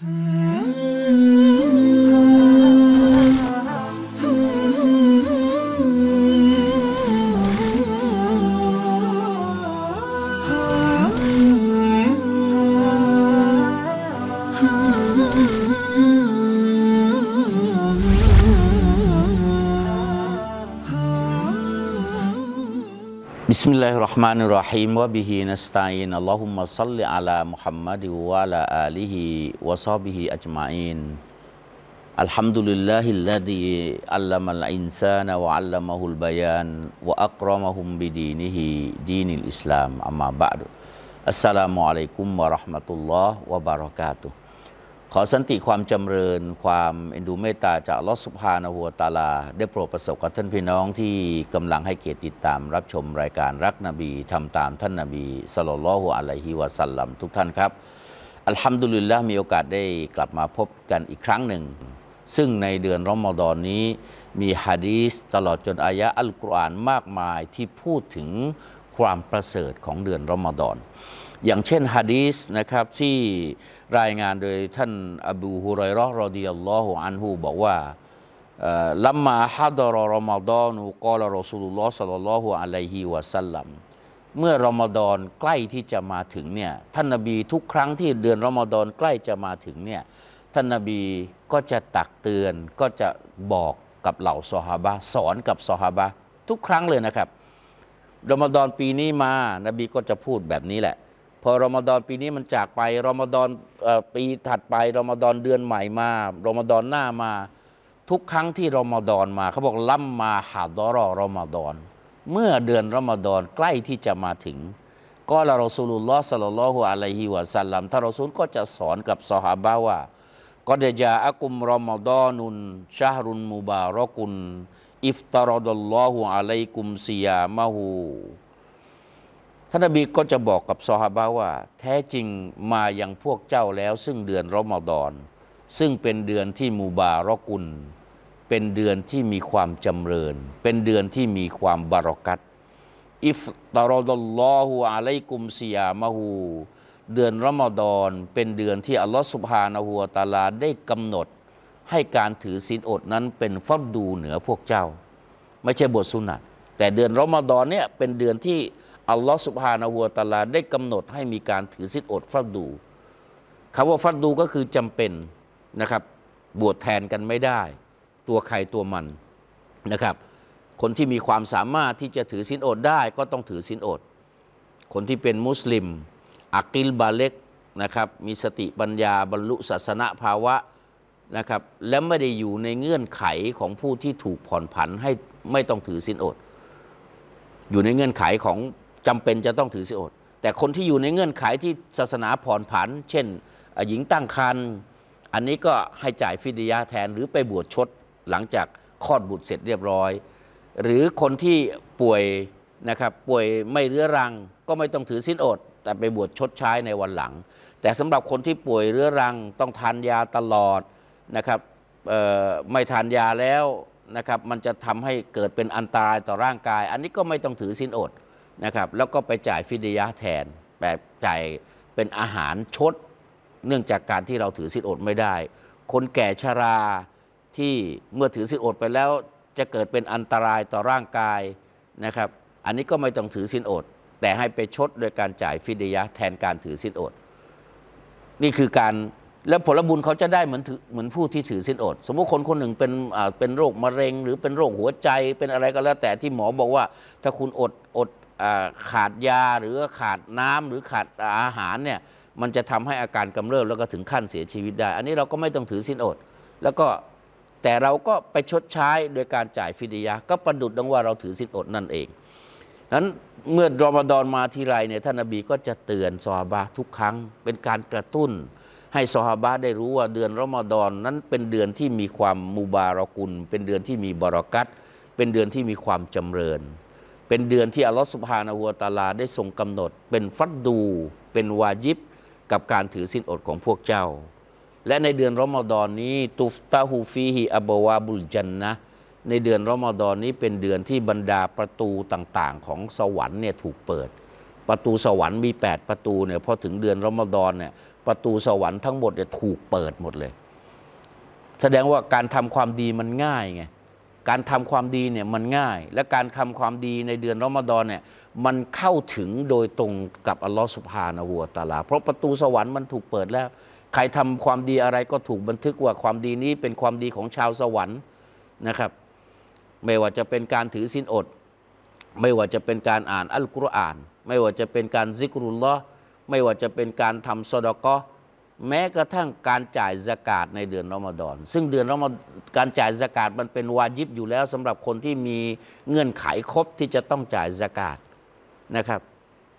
Mm. بسم الله الرحمن الرحيم وبه نستعين اللهم صل على محمد وعلى آله وصحبه أجمعين الحمد لله الذي علم الإنسان وعلمه البيان وأكرمهم بدينه دين الإسلام أما بعد السلام عليكم ورحمة الله وبركاته ขอสันติความจำเริญความเอ็นดูเมตตาจากลอสุบฮานะฮูวตาลา ได้โปรดประสบกับท่านพี่น้องที่กำลังให้เกียรติติดตามรับชมรายการรักนบีทำตามท่านนบีصلى الله عليه وسلم ทุกท่านครับ الحمد لله มีโอกาสได้กลับมาพบกันอีกครั้งหนึ่ง ซึ่งในเดือนรอมฎอนนี้ มีฮะดีสตลอดจนอายะอัลกุรอานมากมายที่พูดถึงความประเสริฐของเดือนรอมฎอนอย่างเช่นฮะดีสนะครับที่ รายงานโดยท่านอบูฮุไรเรย์رضي الله عنه บอกว่า لما حضر رمضان قال رسول الله صلى الله عليه وسلمเมื่อรอมฎอนใกล้ที่จะมาถึงเนี่ยท่านนบีทุกครั้งที่เดือนรอมฎอนใกล้จะมาถึงเนี่ยท่านนบีก็จะตักเตือนก็จะบอกกับเหล่าซอฮาบะสอนกับซอฮาบะทุกครั้งเลยนะครับรอมฎอนปีนี้มานบีก็จะพูดแบบนี้แหละ พอรอมฎอนปีนี้มันจากไปรอมฎอนปีถัดไปรอมฎอนเดือนใหม่มารอมฎอนหน้ามา ทุกครั้งที่รอมฎอนมาเขาบอกลัมมาหาดอรอรอมฎอนเมื่อเดือนรอมฎอนใกล้ที่จะมาถึง ก็ละรอสูลุลลอฮ์สัลลัลลอฮุอะลัยฮิวะสัลลัมท่านรอซูลก็จะสอนกับซอฮาบะว่ากอดจาอักุมรอมฎอนุนชาฮรุนมุบารอกุนอิฟตารอดัลลอฮุอะลัยกุมซิยามะฮู ท่านนบีก็จะบอกกับซอฮาบะว่า แท้จริงมาอยังพวกเจ้าแล้ว ซึ่งเดือนรอมฎอน ซึ่งเป็นเดือนที่มูบารอกุล เป็นเดือนที่มีความจำเริญ เป็นเดือนที่มีความบารอกัตอิฟตารอดัลลอฮุอะลัยกุมซิยามะฮูเดือนรอมฎอนเป็นเดือนที่อัลลอฮฺสุบฮานะฮูวตาลาได้กำหนด ให้การถือศีลอดนั้นเป็นฟัดดูเหนือพวกเจ้า ไม่ใช่บทสุนัตแต่เดือนรอมฎอนเนี่ยเป็นเดือนที่ อัลลอฮฺสุบฮานะฮูวตาลาได้กำหนดให้มีการถือศีลอดฟัดดูคำว่าฟัดดูก็คือจำเป็นนะครับ บวชแทนกันไม่ได้ ตัวใครตัวมันนะครับ คนที่มีความสามารถที่จะถือศีลอดได้ก็ต้องถือศีลอด คนที่เป็นมุสลิมอักิลบาเล็กนะครับมีสติปัญญาบรรลุศาสนาภาวะนะครับและไม่ได้อยู่ในเงื่อนไขของผู้ที่ถูกผ่อนผันให้ไม่ต้องถือศีลอด อยู่ในเงื่อนไขของ จำเป็นจะต้องถือศีลอด แต่คนที่อยู่ในเงื่อนไขที่ศาสนาผ่อนผัน เช่น หญิงตั้งครรภ์อันนี้ก็ให้จ่ายฟิดยาแทนหรือไปบวชชดหลังจากคลอดบุตรเสร็จเรียบร้อย หรือคนที่ป่วยนะครับป่วยไม่เรื้อรังก็ไม่ต้องถือศีลอด แต่ไปบวชชดใช้ในวันหลัง แต่สำหรับคนที่ป่วยเรื้อรังต้องทานยาตลอดนะครับไม่ทานยาแล้วนะครับมันจะทำให้เกิดเป็นอันตรายต่อร่างกาย อันนี้ก็ไม่ต้องถือศีลอด นะครับแล้วก็ไปจ่ายฟิดยาแทนแบบจ่ายเป็นอาหารชด เนื่องจากการที่เราถือศีลอดไม่ได้ คนแก่ชราที่เมื่อถือศีลอดไปแล้วจะเกิดเป็นอันตรายต่อร่างกายนะครับ อันนี้ก็ไม่ต้องถือศีลอด แต่ให้ไปชดโดยการจ่ายฟิดยะแทนการถือศีลอด นี่คือการแล้วผลบุญเขาจะได้เหมือนถือเหมือนผู้ที่ถือศีลอด สมมติคนคนหนึ่งเป็นอ่าเป็นโรคมะเร็ง หรือเป็นโรคหัวใจเป็นอะไรก็แล้วแต่ที่หมอบอกว่า ถ้าคุณอดอด ขาดยาหรือขาดน้ำหรือขาดอาหารเนี่ยมันจะทำให้อาการกำเริบแล้วก็ถึงขั้นเสียชีวิตได้ อันนี้เราก็ไม่ต้องถือศีลอด แล้วก็แต่เราก็ไปชดใช้โดยการจ่ายฟิดยะก็ประดุดดังว่าเราถือศีลอดนั่นเองนั้นเมื่อรอมฎอนมาทีไรเนี่ยท่านนบีก็จะเตือนซอฮาบะทุกครั้ง เป็นการกระตุ้น ให้ซอฮาบะได้รู้ว่าเดือนรอมฎอนนั้นเป็นเดือนที่มีความมูบารอกุล เป็นเดือนที่มีบารอกัตเป็นเดือนที่มีความจำเริญ เป็นเดือนที่อัลลอฮฺสุบฮานะฮูวตาลาได้ทรงกำหนด เป็นฟัดดู เป็นวาจิบ กับการถือศีลอดของพวกเจ้า และในเดือนรอมฎอนนี้ตุฟตาฮูฟีฮิอับวาบุลจันนะในเดือนรอมฎอนนี้เป็นเดือนที่บรรดาประตูต่างๆ ของสวรรค์เนี่ยถูกเปิด ประตูสวรรค์มี 8 ประตูเนี่ยพอถึงเดือนรอมฎอนเนี่ยประตูสวรรค์ทั้งหมดเนี่ยถูกเปิดหมดเลย แสดงว่าการทำความดีมันง่ายไง การทำความดีเนี่ยมันง่าย และการทำความดีในเดือนรอมฎอนเนี่ยมันเข้าถึงโดยตรงกับอัลลอฮฺสุบฮานะฮูวตาลา เพราะประตูสวรรค์มันถูกเปิดแล้ว ใครทำความดีอะไรก็ถูกบันทึกว่าความดีนี้เป็นความดีของชาวสวรรค์นะครับ ไม่ว่าจะเป็นการถือศีลอด ไม่ว่าจะเป็นการอ่านอัลกุรอาน ไม่ว่าจะเป็นการซิกรุลลอไม่ว่าจะเป็นการทำซอดกอ แม้กระทั่งการจ่ายสกาดในเดือนรอมฎอนซึ่งเดือนรอมฎอนการจ่ายสกาดมันเป็นวาจิบอยู่แล้วสำหรับคนที่มีเงื่อนไขครบที่จะต้องจ่ายสกาดนะครับ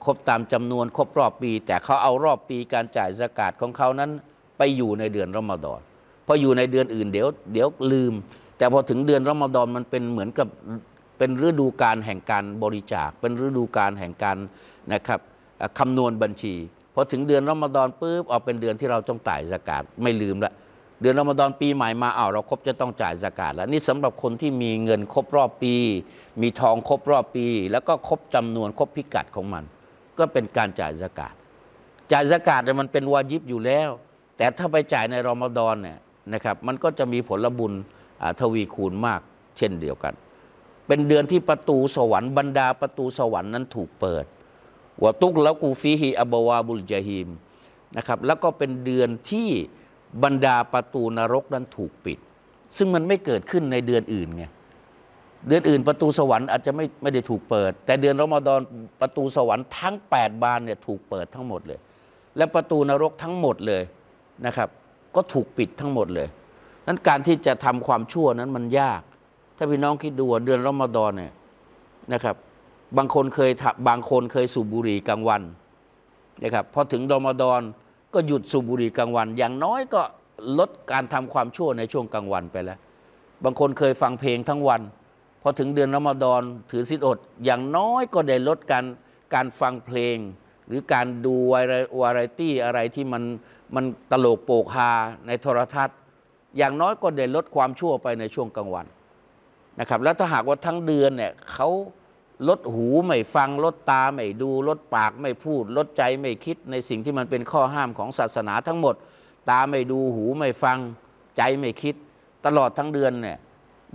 ครบตามจำนวนครบรอบปี แต่เขาเอารอบปีการจ่ายสกาดของเขานั้นไปอยู่ในเดือนรอมฎอนพออยู่ในเดือนอื่นเดี๋ยวเดี๋ยวลืม แต่พอถึงเดือนรอมฎอนมันเป็นเหมือนกับเป็นฤดูการแห่งการบริจาค เป็นฤดูการแห่งการนะครับคำนวณบัญชี อถึงเดือนรอมฎอนปุ๊บเอาเป็นเดือนที่เราต้องจ่ายสกาดไม่ลืมละเดือนรอมฎอนปีใหม่มาเอาวเราครบจะต้องจ่ายสกาดแล้วนี่สำหรับคนที่มีเงินครบรอบปี มีทองครบรอบปี แล้วก็ครบจำนวนครบพิกัดของมัน ก็เป็นการจ่ายสกาดจ่ายสกาดเนี่ยมันเป็นวาญิบอยู่แล้ว แต่ถ้าไปจ่ายในรอมฎอนเนี่ยนะครับมันก็จะมีผลบุญอ่าทวีคูณมากเช่นเดียวกัน เป็นเดือนที่ประตูสวรรค์บรรดาประตูสวรรค์นั้นถูกเปิด วตุกแล้วกูฟีฮีอับบาวาบุลจาฮิมนะครับ แล้วก็เป็นเดือนที่บรรดาประตูนรกนั้นถูกปิด ซึ่งมันไม่เกิดขึ้นในเดือนอื่นไงเดือนอื่นประตูสวรรค์อาจจะไม่ไม่ได้ถูกเปิด แต่เดือนรอมฎอนประตูสวรรค์ทั้ง 8 บานเนี่ยถูกเปิดทั้งหมดเลย และประตูนรกทั้งหมดเลยนะครับ ก็ถูกปิดทั้งหมดเลยนั้นการที่จะทำความชั่วนั้นมันยาก ถ้าพี่น้องคิดดูว่าเดือนรอมฎอนเนี่ยนะครับ บางคนเคยทำบางคนเคยสูบบุหรี่กลางวันนะครับพอถึงรอมฎอนก็หยุดสูบบุหรี่กลางวัน อย่างน้อยก็ลดการทำความชั่วในช่วงกลางวันไปแล้ว บางคนเคยฟังเพลงทั้งวัน พอถึงเดือนรอมฎอนถือศีลอด อย่างน้อยก็ได้ลดการการฟังเพลง หรือการดูวาไรวาไรตี้อะไรที่มันมันตลกโปกฮาในโทรทัศน์ อย่างน้อยก็ได้ลดความชั่วไปในช่วงกลางวันนะครับแล้วถ้าหากว่าทั้งเดือนเนี่ยเขา ลดหูไม่ฟังลดตาไม่ดูลดปากไม่พูดลดใจไม่คิดในสิ่งที่มันเป็นข้อห้ามของศาสนาทั้งหมด ตาไม่ดูหูไม่ฟังใจไม่คิด ตลอดทั้งเดือนเนี่ย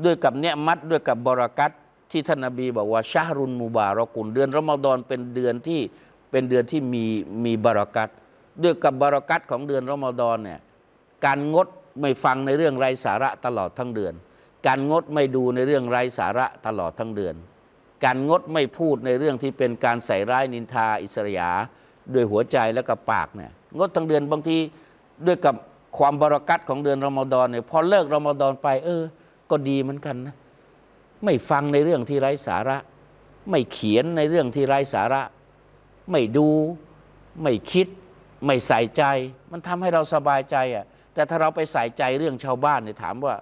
ด้วยกับเนียมัดด้วยกับบรากัตที่ท่านนบีบอกว่าชารุนมูบารอกุลเดือนรอมฎอนเป็นเดือนที่เป็นเดือนที่มีมีบรากัตด้วยกับบรากัตของเดือนรอมฎอนเนี่ยการงดไม่ฟังในเรื่องไร้สาระตลอดทั้งเดือน การงดไม่ดูในเรื่องไร้สาระตลอดทั้งเดือน การงดไม่พูดในเรื่องที่เป็นการใส่ร้ายนินทาอิสริยาด้วยหัวใจและกับปากเนี่ยงดทั้งเดือนบางทีด้วยกับความบรากัตของเดือนรอมฎอนเนี่ยพอเลิกรอมฎอนไป เออ ก็ดีเหมือนกันนะไม่ฟังในเรื่องที่ไร้สาระ ไม่เขียนในเรื่องที่ไร้สาระ ไม่ดูไม่คิด ไม่ใส่ใจ มันทำให้เราสบายใจอะแต่ถ้าเราไปใส่ใจเรื่องชาวบ้านเนี่ยถามว่า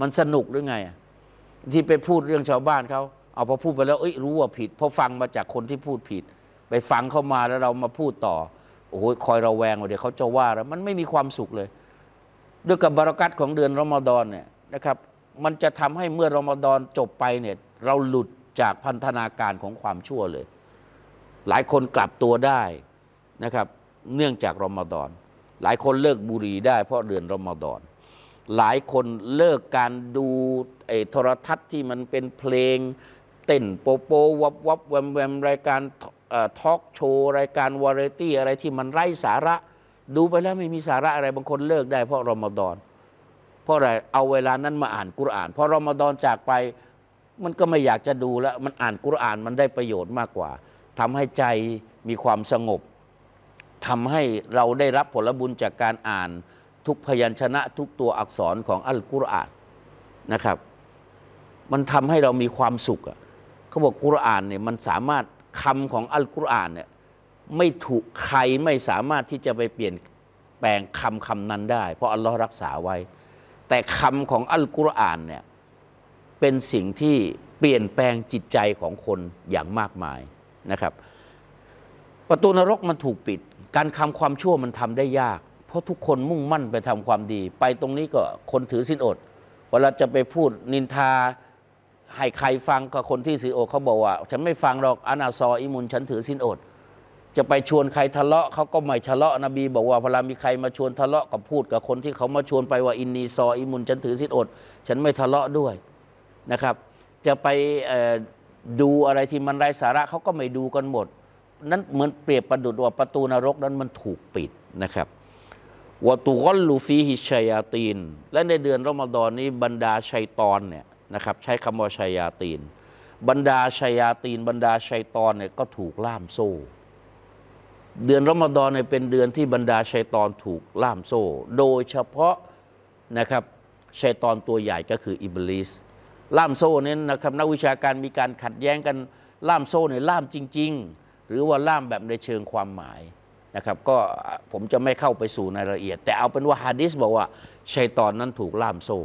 มันสนุกหรือไงที่ไปพูดเรื่องชาวบ้านเขา เอาพอพูดไปแล้วเอ้ยรู้ว่าผิดเพราะฟังมาจากคนที่พูดผิด ไปฟังเข้ามาแล้วเรามาพูดต่อโอ้โหคอยระแวงว่าเดี๋ยวเขาจะว่าแล้วมันไม่มีความสุขเลย ด้วยกับบารักัตของเดือนรอมฎอนเนี่ยนะครับ มันจะทำให้เมื่อรอมฎอนจบไปเนี่ยเราหลุดจากพันธนาการของความชั่วเลย หลายคนกลับตัวได้นะครับ เนื่องจากรอมฎอน หลายคนเลิกบุหรี่ได้ เพราะเดือนรอมฎอนหลายคนเลิกการดูไอ้โทรทัศน์ที่มันเป็นเพลง เต้นโปโปวับวับแวมแวมรายการทอล์กโชว์รายการวาไรตี้อะไรที่มันไร้สาระ ดูไปแล้วไม่มีสาระอะไรบางคนเลิกได้เพราะรอมฎอน เพราะอะไรเอาเวลานั้นมาอ่านกุรอานพอรอมฎอนจากไปมันก็ไม่อยากจะดูแล้ว มันอ่านกุรอานมันได้ประโยชน์มากกว่าทำให้ใจมีความสงบทำให้เราได้รับผลบุญจากการอ่านทุกพยัญชนะทุกตัวอักษรของอัลกุรอานนะครับ มันทำให้เรามีความสุขอะ เขาบอกกุรอานเนี่ยมันสามารถคำของอัลกุรอานเนี่ยไม่ถูกใครไม่สามารถที่จะไปเปลี่ยนแปลงคำคำนั้นได้ เพราะอัลลอฮ์รักษาไว้ แต่คำของอัลกุรอานเนี่ยเป็นสิ่งที่เปลี่ยนแปลงจิตใจของคนอย่างมากมายนะครับ ประตูนรกมันถูกปิด การทำความชั่วมันทำได้ยาก เพราะทุกคนมุ่งมั่นไปทำความดี ไปตรงนี้ก็คนถือสินอดเวลาจะไปพูดนินทา ให้ใครฟังก็คนที่สินอเขาบอกว่า ฉันไม่ฟังหรอกอานาซออิมุนฉันถือสินอด จะไปชวนใครทะเลาะเขาก็ไม่ทะเลาะนบี บอกว่าเวลามีใครมาชวนทะเลาะกับพูดกับคนที่เขามาชวนไปว่าอินนีซออิมุนฉันถือสิทธิอด ฉันไม่ทะเลาะด้วยนะครับ จะไปดูอะไรที่มันไร้สาระเขาก็ไม่ดูกันหมด นั้นเหมือนเปรียบประดุดว่าประตูนรกนั้นมันถูกปิดนะครับวะตุกอลลูฟีฮิชยาตีน และในเดือนรอมฎอนนี้บรรดาชัยตอนเนี่ย นะครับใช้คำว่าชัยาตีน บรรดาชัยาตีน บรรดาชัยตอนเนี่ยก็ถูกล่ามโซ่ เดือนรอมฎอนเนี่ยเป็นเดือนที่บรรดาชัยตอนถูกล่ามโซ่ โดยเฉพาะนะครับชัยตอนตัวใหญ่ก็คืออิบลิสล่ามโซ่เนี่ยนะครับนักวิชาการมีการขัดแย้งกันล่ามโซ่เนี่ยล่ามจริง ๆ หรือว่าล่ามแบบในเชิงความหมายนะครับก็ผมจะไม่เข้าไปสู่ในรายละเอียด แต่เอาเป็นว่าฮะดิษบอกว่าชัยตอนนั้นถูกล่ามโซ่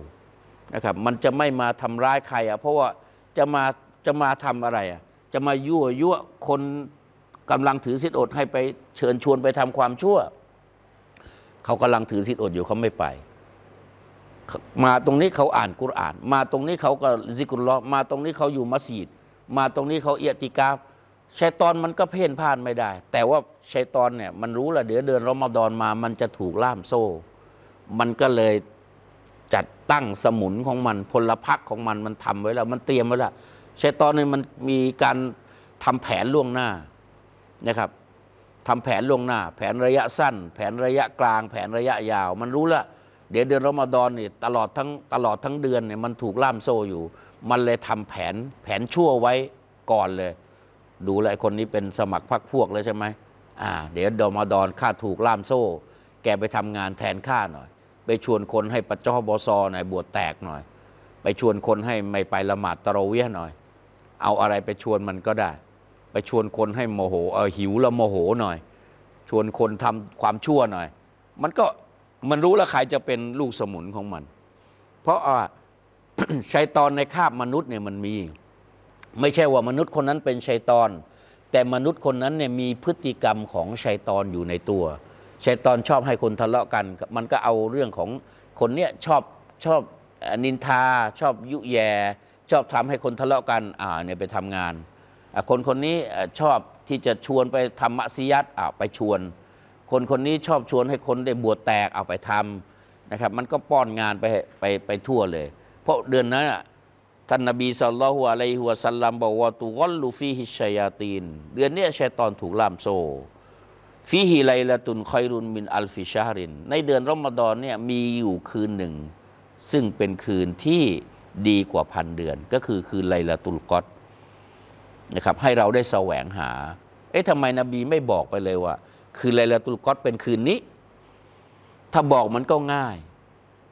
นะครับมันจะไม่มาทำร้ายใครอะเพราะว่าจะมาจะมาทำอะไรอะจะมายั่วยั่วคนกำลังถือสิทธิอดให้ไปเชิญชวนไปทำความชั่ว เขากำลังถือสิทธิอดอยู่เขาไม่ไป มาตรงนี้เขาอ่านกุรอาน มาตรงนี้เขาก็ซิกรุลลอมาตรงนี้เขาอยู่มัสยิดมาตรงนี้เขาเอียติกาฟชัยตอนมันก็เพ่นพ่านไม่ได้ แต่ว่าชัยตอนเนี่ยมันรู้ละเดี๋ยวเดือนรอมฎอนมา มันจะถูกล่ามโซ่ มันก็เลย ตั้งสมุนของมันพลพรรคของมันมันทำไว้แล้ว มันเตรียมไว้แล้วชัยตอนนี่ยมันมีการทำแผนล่วงหน้านะครับทำแผนล่วงหน้า แผนระยะสั้น แผนระยะกลาง แผนระยะยาว มันรู้ละเดี๋ยวเดือนรอมฎอนนี่ตลอดทั้งตลอดทั้งเดือนเนี่ยมันถูกล่ามโซ่อยู่ มันเลยทำแผนแผนชั่วไว้ก่อนเลย ดูแลวไอ้คนนี้เป็นสมัครพรรคพวกเลยใช่ไหมอ่า เดี๋ยวรอมฎอนข้าถูกล่ามโซ่ แกไปทำงานแทนข้าหน่อย ไปชวนคนให้ปัจจอบอซอหน่อยบวชแตกหน่อย ไปชวนคนให้ไม่ไปละหมาดตะเรเวียหน่อย เอาอะไรไปชวนมันก็ได้ ไปชวนคนให้โมโหเออหิวแล้วโมโหหน่อย ชวนคนทำความชั่วหน่อย มันก็มันรู้แล้วใครจะเป็นลูกสมุนของมัน เพราะว่าชัยตอนในคาบมนุษย์เนี่ยมันมี ไม่ใช่ว่ามนุษย์คนนั้นเป็นชัยตอน แต่มนุษย์คนนั้นเนี่ยมีพฤติกรรมของชัยตอนอยู่ในตัว ชัยตอนชอบให้คนทะเลาะกัน มันก็เอาเรื่องของคนเนี้ยชอบชอบนินทา ชอบยุแย ชอบทำให้คนทะเลาะกันอ่าเนี่ยไปทำงาน คนคนนี้ชอบที่จะชวนไปทำมัสยิดอ่าไปชวน คนคนนี้ชอบชวนให้คนได้บวชแตกเอาไปทำนะครับมันก็ป้อนงานไปไปไปทั่วเลย เพราะเดือนนั้นน่ะท่านนบี صلى الله عليه وسلم บอกว่า تغل فيه الشياطين เดือนเนี้ยชัยตอนถูกล่ามโซ ฟีฮิไลละตุนคอยรุนมินอัลฟิชาริน ในเดือนรอมฎอนเนี่ยมีอยู่คืนหนึ่ง ซึ่งเป็นคืนที่ดีกว่าพันเดือน ก็คือคืนไลละตุลกอดนะครับให้เราได้แสวงหา เอ๊ะทำไมนบีไม่บอกไปเลยว่า คือไลลาตุลกอดเป็นคืนนี้ ถ้าบอกมันก็ง่าย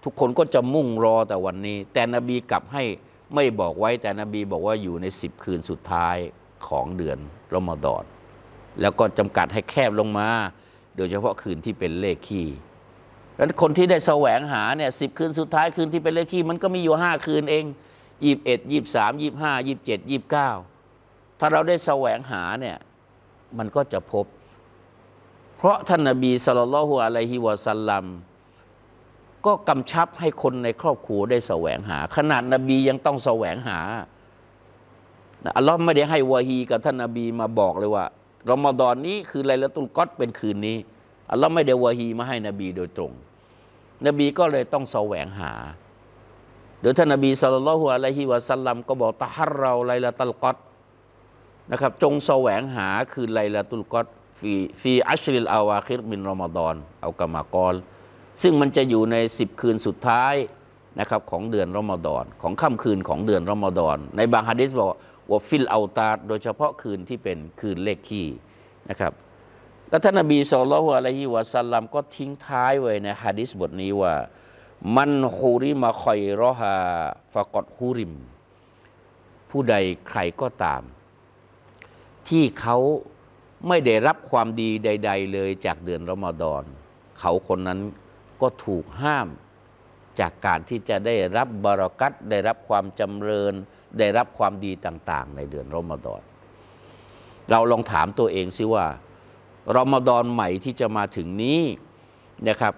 ทุกคนก็จะมุ่งรอแต่วันนี้ แต่นบีกลับให้ไม่บอกไว้แต่นบีบอกว่าอยู่ในสิบคืนสุดท้ายของเดือนรอมฎอน แล้วก็จำกัดให้แคบลงมา โดยเฉพาะคืนที่เป็นเลขคี่แล้วคนที่ได้แสวงหาเนี่ยสิบคืนสุดท้ายคืนที่เป็นเลขคี่มันก็มีอยู่ห้าคืนเองยี่สิบเอ็ดยี่สิบสามยี่สิบห้ายี่สิบเจ็ดยี่สิบเก้าถ้าเราได้แสวงหาเนี่ยมันก็จะพบ เพราะท่านนบีสุลต่านละฮุอะลัยฮิวะสัลลัมก็กำชับให้คนในครอบครัวได้แสวงหา ขนาดนบียังต้องแสวงหาอัลลอฮ์ไม่ได้ให้วะฮีกับท่านนบีมาบอกเลยว่า รอมฎอนนี้คือไลละตุลกอดเป็นคืนนี้อัลลอฮ์ไม่ได้วะฮีมาให้นบีโดยตรง นบีก็เลยต้องแสวงหาเดี๋ยวท่านนบีสุลต่านละฮุอะลัยฮิวะสัลลัมก็บอกตะฮัรเราไลละตุลกอดนะครับ จงแสวงหาคือไลลาตุลกอดฟีฟีอัชริลอาวาคิรมินรอมฎอนเอากามากรซึ่งมันจะอยู่ใน10คืนสุดท้าย นะครับของเดือนรอมฎอนของค่ำคืนของเดือนรอมฎอนในบางฮะดิษบอกว่า في الأوتار โดยเฉพาะคืนที่เป็นคืนเลขคี่นะครับแล้วท่านนบี صلى الله عليه وسلم ก็ทิ้งท้ายไว้ในฮะดิษบทนี้ว่า من حرم خيرها فقد حرم ผู้ใดใครก็ตาม ที่เขาไม่ได้รับความดีใด ๆ เลยจากเดือนรอมฎอน เขาคนนั้นก็ถูกห้าม จากการที่จะได้รับบารักัตได้รับความจำเริญ ได้รับความดีต่างๆ ในเดือนรอมฎอนเราลองถามตัวเองซิว่ารอมฎอนใหม่ที่จะมาถึงนี้นะครับ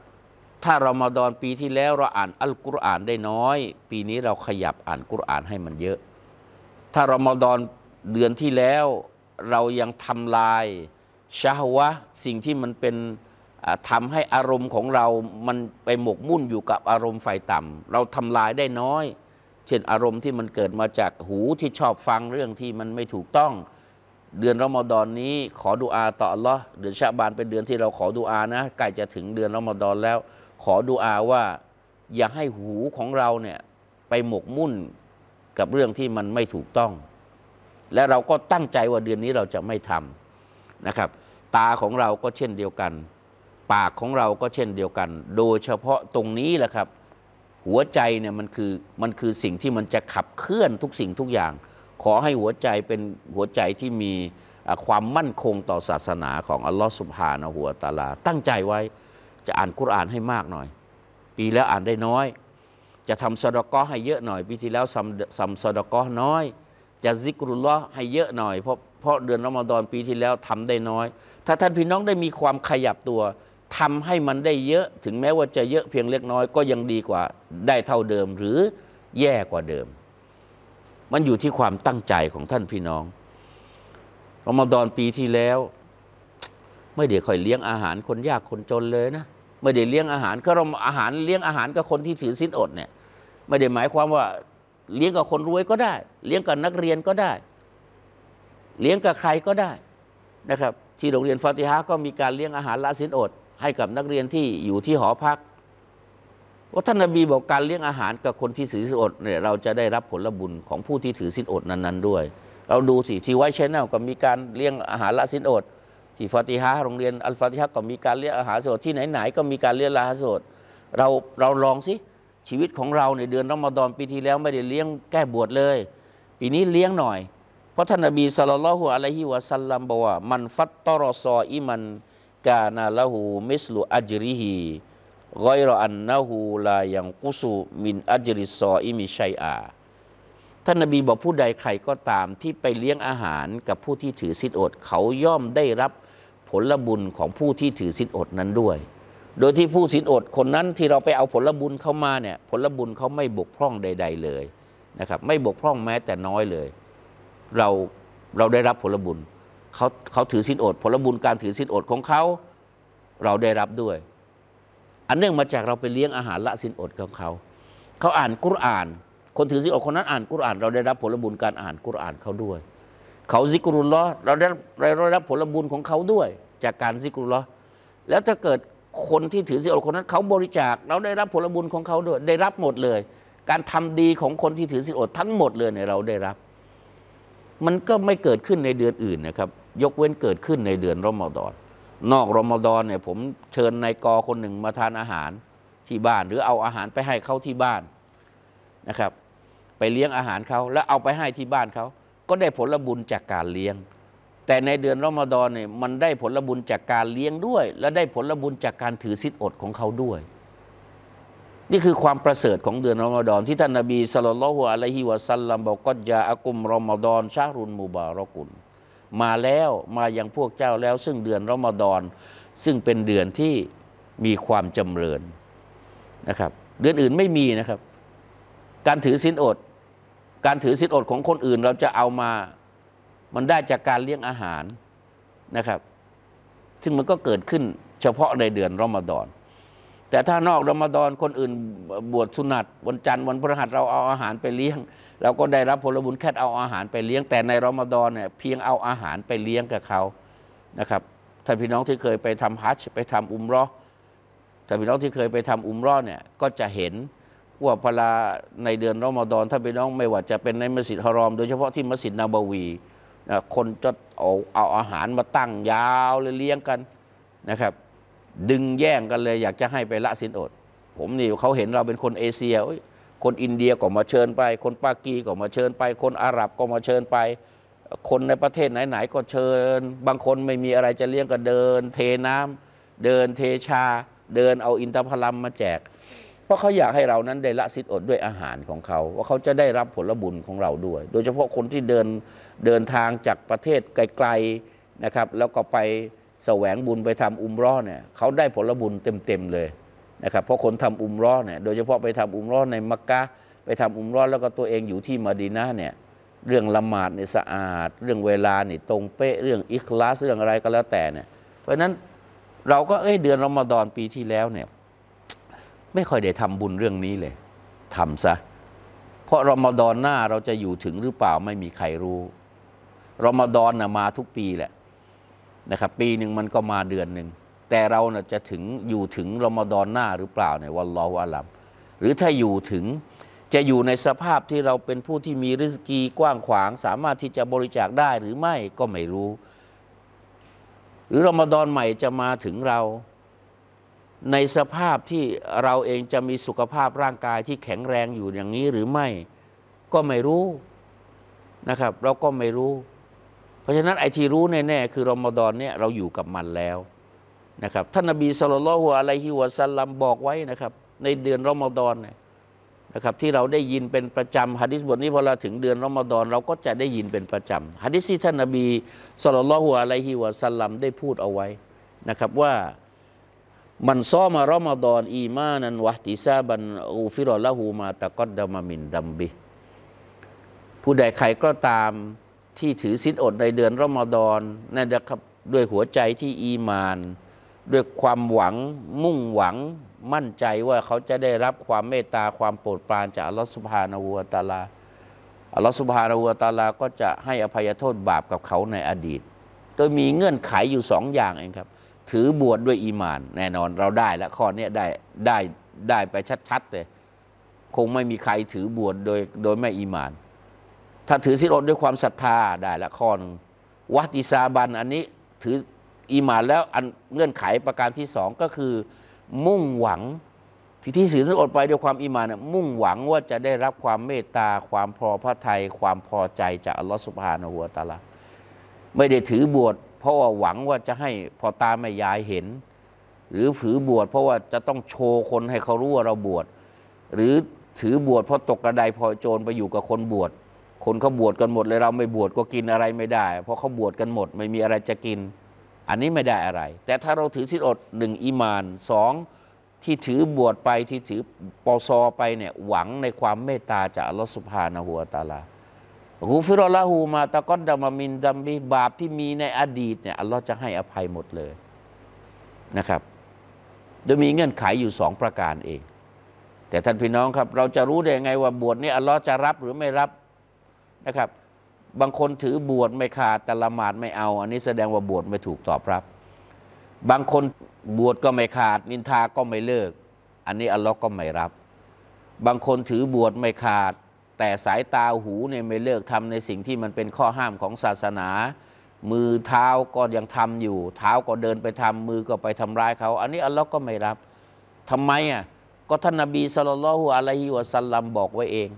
ถ้ารอมฎอนปีที่แล้วเราอ่านอัลกุรอานได้น้อย ปีนี้เราขยับอ่านกุรอานให้มันเยอะ ถ้ารอมฎอนเดือนที่แล้วเรายังทำลายชาวะสิ่งที่มันเป็น อ่าทำให้อารมณ์ของเรามันไปหมกมุ่นอยู่กับอารมณ์ไฟต่ำเราทำลายได้น้อย เช่นอารมณ์ที่มันเกิดมาจากหูที่ชอบฟังเรื่องที่มันไม่ถูกต้อง เดือนรอมฎอนนี้ขอดุอาต่ออัลลอฮ์เดือนชาบานเป็นเดือนที่เราขอดุอานะใกล้จะถึงเดือนรอมฎอนแล้ว ขอดุอาว่าอย่าให้หูของเราเนี่ยไปหมกมุ่นกับเรื่องที่มันไม่ถูกต้อง และเราก็ตั้งใจว่าเดือนนี้เราจะไม่ทำนะครับ ตาของเราก็เช่นเดียวกัน ปากของเราก็เช่นเดียวกัน โดยเฉพาะตรงนี้แหละครับ หัวใจเนี่ยมันคือมันคือสิ่งที่มันจะขับเคลื่อนทุกสิ่งทุกอย่าง ขอให้หัวใจเป็นหัวใจที่มีความมั่นคงต่อศาสนาของอัลลอฮฺสุบฮานะหัวตาลา ตั้งใจไว้จะอ่านกุรอานให้มากหน่อย ปีแล้วอ่านได้น้อย จะทำสดกอให้เยอะหน่อย ปีที่แล้วทำทำสดกอน้อย จะซิกรุลลอฮ์ให้เยอะหน่อยเพราะเพราะเดือนรอมฎอนปีที่แล้วทำได้น้อย ถ้าท่านพี่น้องได้มีความขยับตัว ทำให้มันได้เยอะถึงแม้ว่าจะเยอะเพียงเล็กน้อยก็ยังดีกว่าได้เท่าเดิมหรือแย่กว่าเดิม มันอยู่ที่ความตั้งใจของท่านพี่น้องรอมฎอนปีที่แล้ว ไม่ได้ค่อยเลี้ยงอาหารคนยากคนจนเลยนะไม่ได้เลี้ยงอาหารก็เราอาหารเลี้ยงอาหารกับคนที่ถือศีลอดเนี่ย ไม่ได้หมายความว่าเลี้ยงกับคนรวยก็ได้ เลี้ยงกับนักเรียนก็ได้ เลี้ยงกับใครก็ได้นะครับ ที่โรงเรียนฟาติฮะก็มีการเลี้ยงอาหารละศีลอด ให้กับนักเรียนที่อยู่ที่หอพักว่าท่านนบีบอกการเลี้ยงอาหารกับคนที่ถือศีลอดเนี่ยเราจะได้รับผลบุญของผู้ที่ถือศีลอดนั้นๆด้วย เราดูสิที่ไว้ชแนลก็มีการเลี้ยงอาหารละศีลอด ที่ฟาติฮะโรงเรียนอัลฟาติฮะก็มีการเลี้ยงอาหารสดที่ไหนๆก็มีการเลี้ยงอาหารสดเราเราลองสิชีวิตของเราในเดือนรอมฎอนปีที่แล้วไม่ได้เลี้ยงแก้บวชเลย ปีนี้เลี้ยงหน่อย เพราะท่านนบี صلى الله عليه وسلم บอกว่า من فطر صائما كان له مثل أجره غير أنه لا ينقص من أجر الصائم شيئا ท่านนบีบอกผู้ใดใครก็ตามที่ไปเลี้ยงอาหารกับผู้ที่ถือศีลอด เขาย่อมได้รับผลบุญของผู้ที่ถือศีลอดนั้นด้วย โดยที่ผู้ศีลอดคนนั้นที่เราไปเอาผลบุญเข้ามาเนี่ยผลบุญเขาไม่บกพร่องใด ๆ เลยนะครับไม่บกพร่องแม้แต่น้อยเลย เราเราได้รับผลบุญ เขาเขาถือศีลอด ผลบุญการถือศีลอดของเขา เราได้รับด้วย อันเนื่องมาจากเราไปเลี้ยงอาหารละศีลอดของเขา เขาอ่านกุรอาน คนถือศีลอดคนนั้นอ่านกุรอาน เราได้รับผลบุญการอ่านกุรอานเขาด้วย เขาซิกรุลลอฮ์เราได้เราได้รับผลบุญของเขาด้วย จากการซิกรุลลอฮ์แล้วถ้าเกิดคนที่ถือศีลอดคนนั้นเขาบริจาค เราได้รับผลบุญของเขาด้วย ได้รับหมดเลย การทำดีของคนที่ถือศีลอดทั้งหมดเลยเนี่ยเราได้รับ มันก็ไม่เกิดขึ้นในเดือนอื่นนะครับ ยกเว้นเกิดขึ้นในเดือนรอมฎอนนอกรอมฎอนเนี่ยผมเชิญนายกคนหนึ่งมาทานอาหารที่บ้าน หรือเอาอาหารไปให้เขาที่บ้านนะครับ ไปเลี้ยงอาหารเขาแล้วเอาไปให้ที่บ้านเขาก็ได้ผลบุญจากการเลี้ยง แต่ในเดือนรอมฎอนเนี่ยมันได้ผลบุญจากการเลี้ยงด้วย และได้ผลบุญจากการถือศีลอดของเขาด้วย นี่คือความประเสริฐของเดือนรอมฎอนที่ท่านนบีสุลต่านละฮุอะลัยฮิวะสัลลัมบอกก็ยาอักุมรอมฎอนชารุนมุบารอกุล มาแล้วมายังพวกเจ้าแล้ว ซึ่งเดือนรอมฎอนซึ่งเป็นเดือนที่มีความจำเริญนะครับ เดือนอื่นไม่มีนะครับ การถือศีลอด การถือศีลอดของคนอื่นเราจะเอามา มันได้จากการเลี้ยงอาหารนะครับ ซึ่งมันก็เกิดขึ้นเฉพาะในเดือนรอมฎอนแต่ถ้านอกรอมฎอนคนอื่นบวชสุนัตวันจันทร์วันพฤหัสเราเอาอาหารไปเลี้ยง เราก็ได้รับผลบุญแค่เอาอาหารไปเลี้ยงแต่ในรอมฎอนเนี่ยเพียงเอาอาหารไปเลี้ยงกับเขานะครับท่านพี่น้องที่เคยไปทำฮัจญ์ไปทำอุมรอท่านพี่น้องที่เคยไปทำอุมรอเนี่ยก็จะเห็นว่าพลาในเดือนรอมฎอนท่านพี่น้องไม่ว่าจะเป็นในมัสยิดฮารอม โดยเฉพาะที่มัสยิดนาบวีนะคนจะเอาเอาอาหารมาตั้งยาวเลยเลี้ยงกันนะครับ ดึงแย่งกันเลยอยากจะให้ไปละสินอด ผมนี่เขาเห็นเราเป็นคนเอเชียเอ้ย คนอินเดียก็มาเชิญไป คนปากีก็มาเชิญไป คนอาหรับก็มาเชิญไป คนในประเทศไหนๆก็เชิญ บางคนไม่มีอะไรจะเลี้ยงก็เดิน เทน้ำเดินเทชา เดินเอาอินทผลัมมาแจก เพราะเขาอยากให้เรานั้นได้ละสิทธิ์อดด้วยอาหารของเขา ว่าเขาจะได้รับผลบุญของเราด้วย โดยเฉพาะคนที่เดินเดินทางจากประเทศไกลๆนะครับ แล้วก็ไปแสวงบุญไปทำอุมเรอเนี่ยเขาได้ผลบุญเต็มๆเลย นะครับเพราะคนทำอุมรอเนี่ยโดยเฉพาะไปทำอุมรอในมักกะไปทำอุมรอแล้วก็ตัวเองอยู่ที่มะดีนะห์เนี่ยเรื่องละหมาดเนี่ยสะอาด เรื่องเวลาเนี่ยตรงเป๊ะเรื่องอิคลาสเรื่องอะไรก็แล้วแต่เนี่ยเพราะฉะนั้นเราก็เอ้ยเดือนรอมฎอนปีที่แล้วเนี่ยไม่ค่อยได้ทำบุญเรื่องนี้เลยทำซะ เพราะรอมฎอนหน้าเราจะอยู่ถึงหรือเปล่าไม่มีใครรู้รอมฎอนนะมาทุกปีแหละนะครับ ปีหนึ่งมันก็มาเดือนหนึ่ง แต่เรานะจะถึงอยู่ถึงรอมฎอนหน้าหรือเปล่าเนี่ยวันรออาลัมหรือถ้าอยู่ถึงจะอยู่ในสภาพที่เราเป็นผู้ที่มีริสกีกว้างขวาง สามารถที่จะบริจาคได้หรือไม่ก็ไม่รู้ หรือรอมฎอนใหม่จะมาถึงเราในสภาพที่เราเองจะมีสุขภาพร่างกายที่แข็งแรงอยู่อย่างนี้หรือไม่ ก็ไม่รู้นะครับ เราก็ไม่รู้ เพราะฉะนั้นไอ้ที่รู้แน่ๆคือรอมฎอนเนี่ยเราอยู่กับมันแล้ว นะครับท่านนบีสุลต่านละฮ์อะลัยฮิวะสัลลัมบอกไว้นะครับ ในเดือนรอมฎอนนะครับที่เราได้ยินเป็นประจำฮะดิษบทนี้พอเราถึงเดือนรอมฎอนเราก็จะได้ยินเป็นประจำฮะดิษที่ท่านนบีสุลต่านละฮ์อะลัยฮิวะสัลลัมได้พูดเอาไว้นะครับว่ามันซ้อมารอมฎอนอีมานันวะติซาบันอูฟิรอละหูมาตะกอดดามามินดัมบิผู้ใดใครก็ตามที่ถือศีลอดในเดือนรอมฎอนนั่นนะครับด้วยหัวใจที่อีมาน ด้วยความหวังมุ่งหวังมั่นใจว่าเขาจะได้รับความเมตตาความโปรดปรานจากอัลลอฮฺสุบฮานาหูวตาลาอัลลอฮฺสุบฮานาหูวตาลาก็จะให้อภัยโทษบาปกับเขาในอดีต โดยมีเงื่อนไขอยู่สองอย่างเองครับ ถือบวชดด้วยอีมาน แน่นอนเราได้แล้วข้อเนี้ได้ได้ได้ไปชัดๆเลยคงไม่มีใครถือบวชโดยโดยไม่อีมาน ถ้าถือศีลอดด้วยความศรัทธาได้ละข้อหนึ่งวัติซาบันอันนี้ถือ อีหมานแล้วอันเงื่อนไขประการที่สองก็คือ มุ่งหวังที่ที่ถือศีลอดไปด้วยความอีหมานน่ะมุ่งหวังว่าจะได้รับความเมตตา ความพอพระทัยความพอใจจากอัลลอฮฺสุบฮานะฮูวตาลาไม่ได้ถือบวชเพราะว่าหวังว่าจะให้พอตาแม่ยายเห็น หรือถือบวชเพราะว่าจะต้องโชว์คนให้เขารู้ว่าเราบวชหรือถือบวชเพราะตกกระไดพลอยโจรไปอยู่กับคนบวชคนเขาบวชกันหมดเลยเราไม่บวชก็กินอะไรไม่ได้ เพราะเขาบวชกันหมด ไม่มีอะไรจะกิน อันนี้ไม่ได้อะไร แต่ถ้าเราถือศีลอดหนึ่งอีมานสองที่ถือบวชไปที่ถือปอซอไปเนี่ยหวังในความเมตตาจากอัลลอฮฺสุบฮานะฮูวตาลากูฟิรอละหูมาตะก้อดดามามินดัมบีบาปที่มีในอดีตเนี่ยอัลลอฮ์จะให้อภัยหมดเลยนะครับ โดยมีเงื่อนไขอยู่สองประการเอง แต่ท่านพี่น้องครับ เราจะรู้ได้ยังไงว่าบวชนี่อัลลอฮ์จะรับหรือไม่รับนะครับ บางคนถือบวชไม่ขาดแต่ละหมาดไม่เอา อันนี้แสดงว่าบวชไม่ถูกตอบรับ บางคนบวชก็ไม่ขาด นินทาก็ไม่เลิก อันนี้อัลลอฮ์ก็ไม่รับ บางคนถือบวชไม่ขาด แต่สายตาหูเนี่ยไม่เลิกทำในสิ่งที่มันเป็นข้อห้ามของศาสนา มือเท้าก็ยังทำอยู่ เท้าก็เดินไปทำมือก็ไปทำร้ายเขา อันนี้อัลลอฮ์ก็ไม่รับทำไมอะก็ท่านนบีสุลต่านละฮุอะลัยฮิวะสัลลัมบอกไว้เอง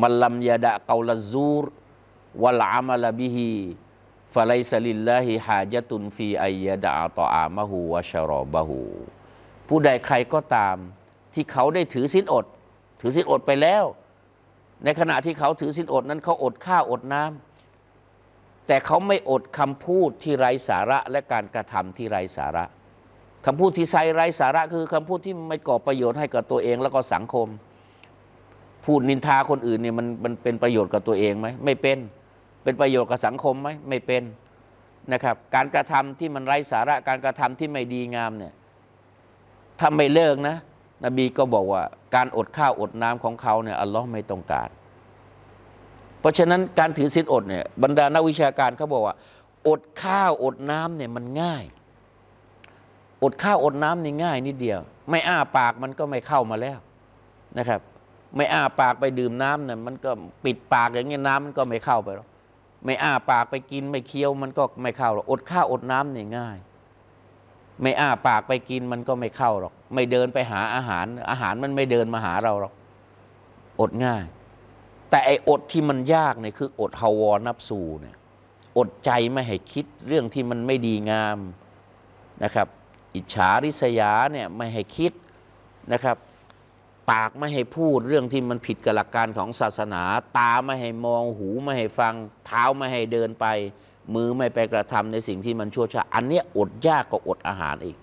มันลัมยาดะเกาลซูร วะลอามาลบิฮีฟะไลซลิลลาฮิฮาจตุนฟีอัยยะดะตออามะฮูวะชะรอบะฮูผู้ใดใครก็ตามที่เขาได้ถือศีลอด ถือศีลอดไปแล้ว ในขณะที่เขาถือศีลอดนั้นเขาอดข้าวอดน้ำแต่เขาไม่อดคำพูดที่ไร้สาระและการกระทำที่ไร้สาระคำพูดที่ไซไร้สาระคือคำพูดที่ไม่ก่อประโยชน์ให้กับตัวเองแล้วก็สังคม พูดนินทาคนอื่นเนี่ยมันมันเป็นประโยชน์กับตัวเองไหมไม่เป็น เป็นประโยชน์กับสังคมไหมไม่เป็นนะครับ การกระทำที่มันไร้สาระการกระทำที่ไม่ดีงามเนี่ยถ้าไม่เลิกนะ นบีก็บอกว่า การอดข้าวอดน้ำของเขาเนี่ยอัลลอฮ์ไม่ต้องการ เพราะฉะนั้นการถือศีลอดเนี่ยบรรดานักวิชาการเขาบอกว่า อดข้าวอดน้ำเนี่ยมันง่าย อดข้าวอดน้ำนี่ง่ายนิดเดียว ไม่อ้าปากมันก็ไม่เข้ามาแล้วนะครับ ไม่อ้าปากไปดื่มน้ำเนี่ยมันก็ปิดปากอย่างเงี้ยน้ำมันก็ไม่เข้าไปหรอก ไม่อ้าปากไปกินไม่เคี้ยวมันก็ไม่เข้าหรอกอดข้าวอดน้ำเนี่ยง่าย ไม่อ้าปากไปกินมันก็ไม่เข้าหรอก ไม่เดินไปหาอาหาร อาหารมันไม่เดินมาหาเราหรอกอดง่าย แต่ไออดที่มันยากเนี่ยคือ อดฮาวอนับสูเนี่ยอดใจไม่ให้คิดเรื่องที่มันไม่ดีงามนะครับ อิจฉาริษยาเนี่ยไม่ให้คิดนะครับ ปากไม่ให้พูดเรื่องที่มันผิดกับหลักการของศาสนา ตาไม่ให้มองหูไม่ให้ฟัง เท้าไม่ให้เดินไป มือไม่ไปกระทำในสิ่งที่มันชั่วช้าอันนี้อดยากกว่าอดอาหารอีก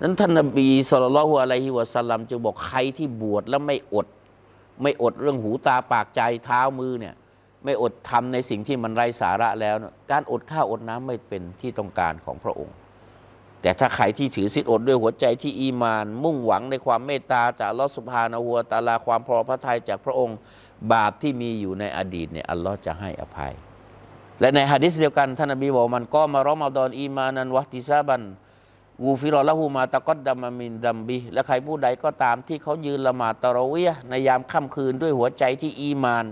นั้นท่านนบีสุลต่านละฮุอะลัยฮิวะสัลลัมจึงบอกใครที่บวชแล้วไม่อด ไม่อดเรื่องหูตาปากใจเท้ามือเนี่ย ไม่อดทำในสิ่งที่มันไร้สาระแล้ว การอดข้าวอดน้ำไม่เป็นที่ต้องการของพระองค์ แต่ถ้าใครที่ถือศีลอดด้วยหัวใจที่อีมาน มุ่งหวังในความเมตตาจาก الله سبحانه وتعالى ความพอพระทัยจากพระองค์บาปที่มีอยู่ในอดีตเนี่ยอัลลอฮ์จะให้อภัย และในฮะดิษเดียวกันท่านนบีบอก من قام رمضان إيمانا واحتسابا غفر له ما تقدم من ذنبه และใครผู้ใดก็ตามที่เขายืนละหมาดตะระเวียในยามค่ำคืนด้วยหัวใจที่อีมาน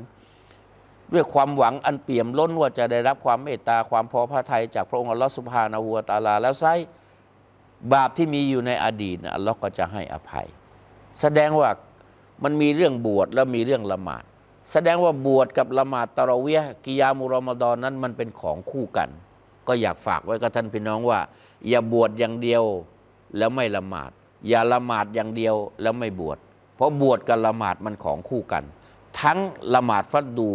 ด้วยความหวังอันเปี่ยมล้นว่าจะได้รับความเมตตาความพอพระทัยจากพระองค์อัลลอฮฺ سبحانه وتعالى แล้วไซร้ บาปที่มีอยู่ในอดีตนะอัลลอฮ์ก็จะให้อภัย แสดงว่ามันมีเรื่องบวชแล้วมีเรื่องละหมาด แสดงว่าบวชกับละหมาดตะระเวีย قيام رمضان นั้นมันเป็นของคู่กัน ก็อยากฝากไว้กับท่านพี่น้องว่า อย่าบวชอย่างเดียวแล้วไม่ละหมาด อย่าละหมาดอย่างเดียวแล้วไม่บวชเพราะบวชกับละหมาดมันของคู่กัน ทั้งละหมาดฟัดดู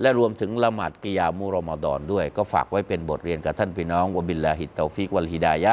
และรวมถึงละหมาดกิยามุรอมฎอนด้วย ก็ฝากไว้เป็นบทเรียนกับท่านพี่น้องوبالله التوفيق والهداية